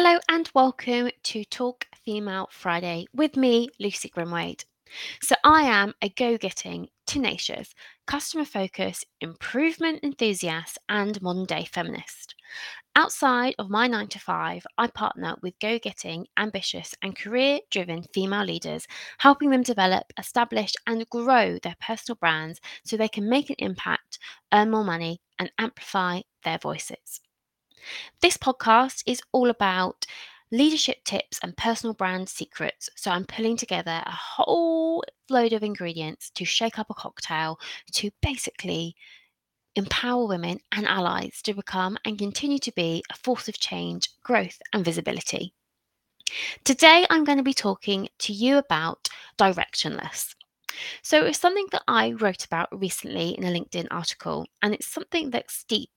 Hello and welcome to Talk Female Friday with me, Lucy Grimwade. So, I am a go getting, tenacious, customer focused, improvement enthusiast, and modern day feminist. Outside of my 9 to 5, I partner with go getting, ambitious, and career driven female leaders, helping them develop, establish, and grow their personal brands so they can make an impact, earn more money, and amplify their voices. This podcast is all about leadership tips and personal brand secrets. So I'm pulling together a whole load of ingredients to shake up a cocktail to basically empower women and allies to become and continue to be a force of change, growth, and visibility. Today, I'm going to be talking to you about directionless. So it's something that I wrote about recently in a LinkedIn article, and it's something that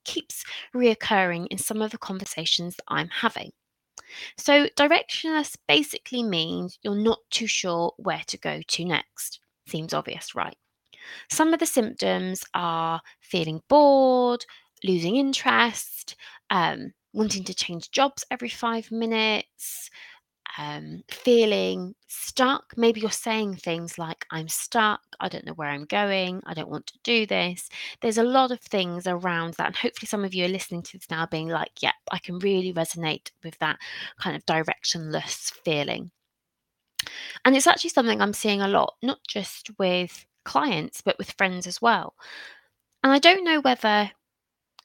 keeps reoccurring in some of the conversations that I'm having. So, directionless basically means you're not too sure where to go to next. Seems obvious, right? Some of the symptoms are feeling bored, losing interest, um, wanting to change jobs every five minutes, um, feeling stuck. Maybe you're saying things like, I'm stuck, I don't know where I'm going, I don't want to do this. There's a lot of things around that. And hopefully, some of you are listening to this now being like, yep, yeah, I can really resonate with that kind of directionless feeling. And it's actually something I'm seeing a lot, not just with clients, but with friends as well. And I don't know whether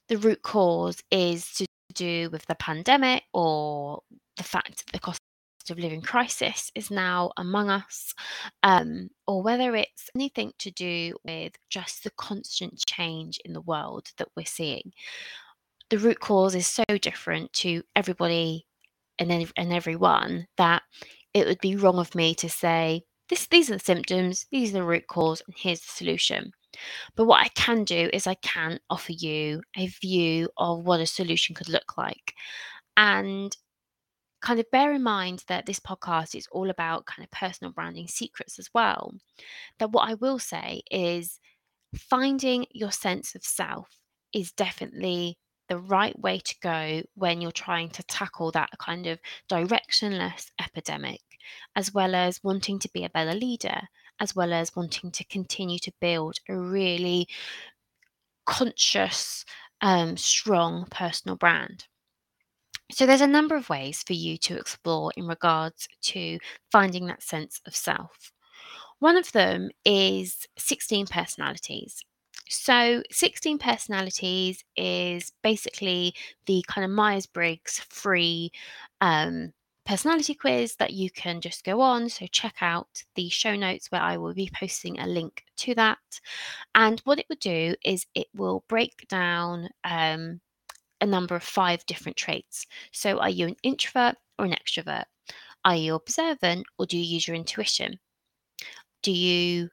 the root cause is to do with the pandemic or the fact that the cost of living crisis is now among us, um, or whether it's anything to do with just the constant change in the world that we're seeing. The root cause is so different to everybody and, and everyone that it would be wrong of me to say, this, these are the symptoms, these are the root cause, and here's the solution. But what I can do is I can offer you a view of what a solution could look like. And kind of bear in mind that this podcast is all about kind of personal branding secrets as well. That what I will say is finding your sense of self is definitely the right way to go when you're trying to tackle that kind of directionless epidemic, as well as wanting to be a better leader, as well as wanting to continue to build a really conscious, um, strong personal brand. So, there's a number of ways for you to explore in regards to finding that sense of self. One of them is 16 personalities. So, 16 personalities is basically the kind of Myers Briggs free um, personality quiz that you can just go on. So, check out the show notes where I will be posting a link to that. And what it will do is it will break down um, a number of five different traits. So, are you an introvert or an extrovert? Are you observant or do you use your intuition? Do you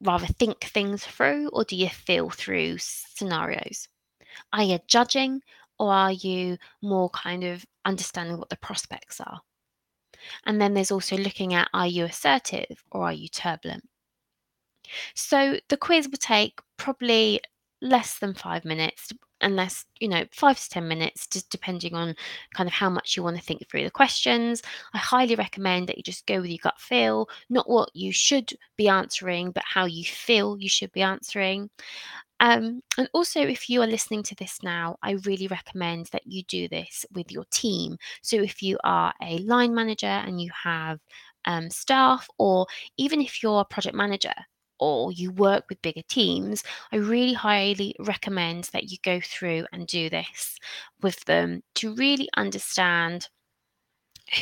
rather think things through or do you feel through scenarios? Are you judging or are you more kind of understanding what the prospects are? And then there's also looking at are you assertive or are you turbulent? So the quiz will take probably less than five minutes, unless, you know, five to 10 minutes, just depending on kind of how much you want to think through the questions. I highly recommend that you just go with your gut feel, not what you should be answering, but how you feel you should be answering. Um, and also, if you are listening to this now, I really recommend that you do this with your team. So, if you are a line manager and you have um, staff, or even if you're a project manager, or you work with bigger teams, I really highly recommend that you go through and do this with them to really understand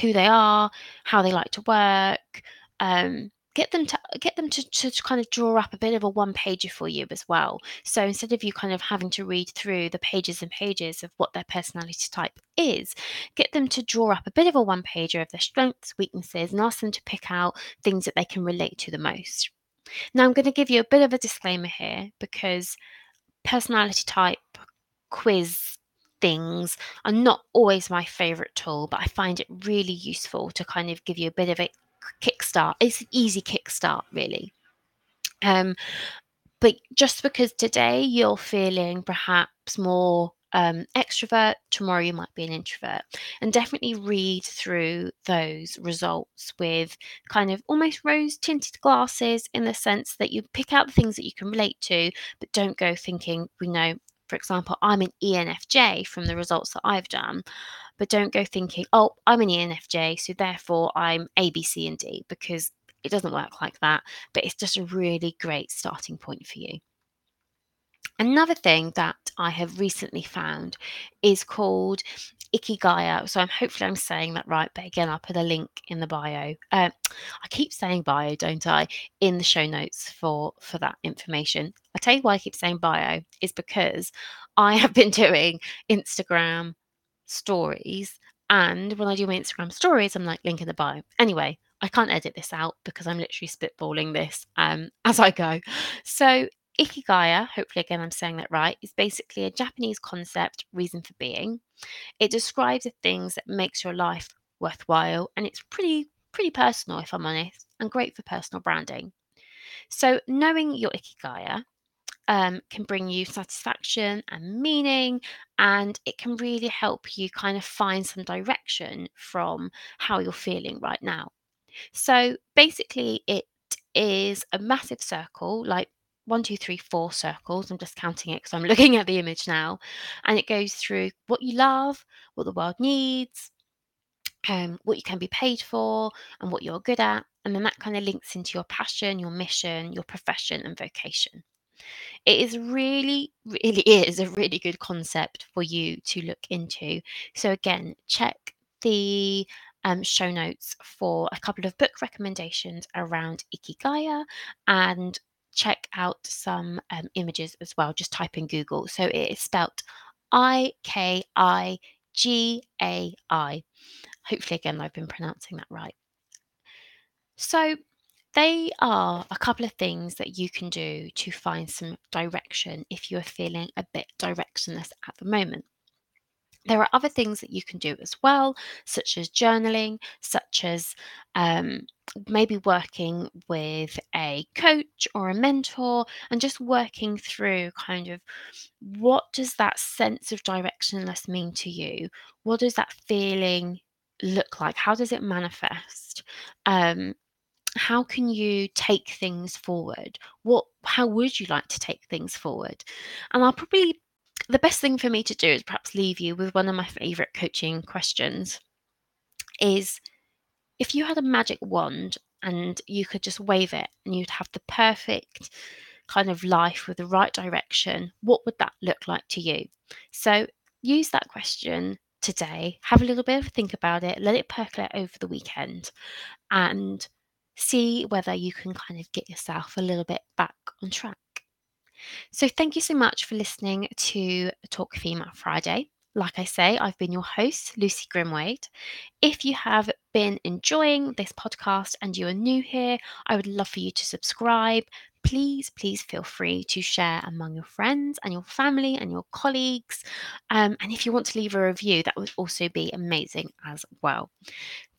who they are, how they like to work, um, get them to get them to, to kind of draw up a bit of a one pager for you as well. So instead of you kind of having to read through the pages and pages of what their personality type is get them to draw up a bit of a one pager of their strengths weaknesses and ask them to pick out things that they can relate to the most now, I'm going to give you a bit of a disclaimer here because personality type quiz things are not always my favorite tool, but I find it really useful to kind of give you a bit of a kickstart. It's an easy kickstart, really. Um, but just because today you're feeling perhaps more um, extrovert, tomorrow you might be an introvert. And definitely read through those results with kind of almost rose tinted glasses in the sense that you pick out the things that you can relate to, but don't go thinking, we know, for example, I'm an ENFJ from the results that I've done. But don't go thinking, oh, I'm an ENFJ, so therefore I'm A, B, C, and D, because it doesn't work like that. But it's just a really great starting point for you. Another thing that I have recently found is called Ikigaia. So I'm hopefully I'm saying that right, but again, I'll put a link in the bio. Uh, I keep saying bio, don't I? In the show notes for for that information. I tell you why I keep saying bio is because I have been doing Instagram stories, and when I do my Instagram stories, I'm like link in the bio. Anyway, I can't edit this out because I'm literally spitballing this um, as I go. So Ikigaia, hopefully again I'm saying that right, is basically a Japanese concept, reason for being. It describes the things that makes your life worthwhile and it's pretty pretty personal if I'm honest and great for personal branding. So knowing your Ikigaia um, can bring you satisfaction and meaning, and it can really help you kind of find some direction from how you're feeling right now. So basically, it is a massive circle, like one, two, three, four circles. I'm just counting it because I'm looking at the image now. And it goes through what you love, what the world needs, um, what you can be paid for, and what you're good at. And then that kind of links into your passion, your mission, your profession, and vocation. It is really, really is a really good concept for you to look into. So, again, check the um, show notes for a couple of book recommendations around Ikigaia and check out some um, images as well. Just type in Google. So it is spelt I K I G A I. Hopefully, again, I've been pronouncing that right. So, they are a couple of things that you can do to find some direction if you're feeling a bit directionless at the moment. There are other things that you can do as well, such as journaling, such as um, maybe working with a coach or a mentor and just working through kind of what does that sense of directionless mean to you? What does that feeling look like? How does it manifest? Um, how can you take things forward? What how would you like to take things forward? And I'll probably the best thing for me to do is perhaps leave you with one of my favorite coaching questions is if you had a magic wand and you could just wave it and you'd have the perfect kind of life with the right direction, what would that look like to you? So use that question today, have a little bit of a think about it, let it percolate over the weekend, and see whether you can kind of get yourself a little bit back on track. So, thank you so much for listening to Talk Female Friday. Like I say, I've been your host, Lucy Grimwade. If you have been enjoying this podcast and you are new here, I would love for you to subscribe. Please, please feel free to share among your friends and your family and your colleagues. Um, and if you want to leave a review, that would also be amazing as well.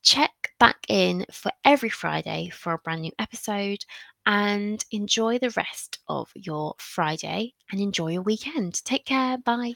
Check back in for every Friday for a brand new episode and enjoy the rest of your Friday and enjoy your weekend. Take care. Bye.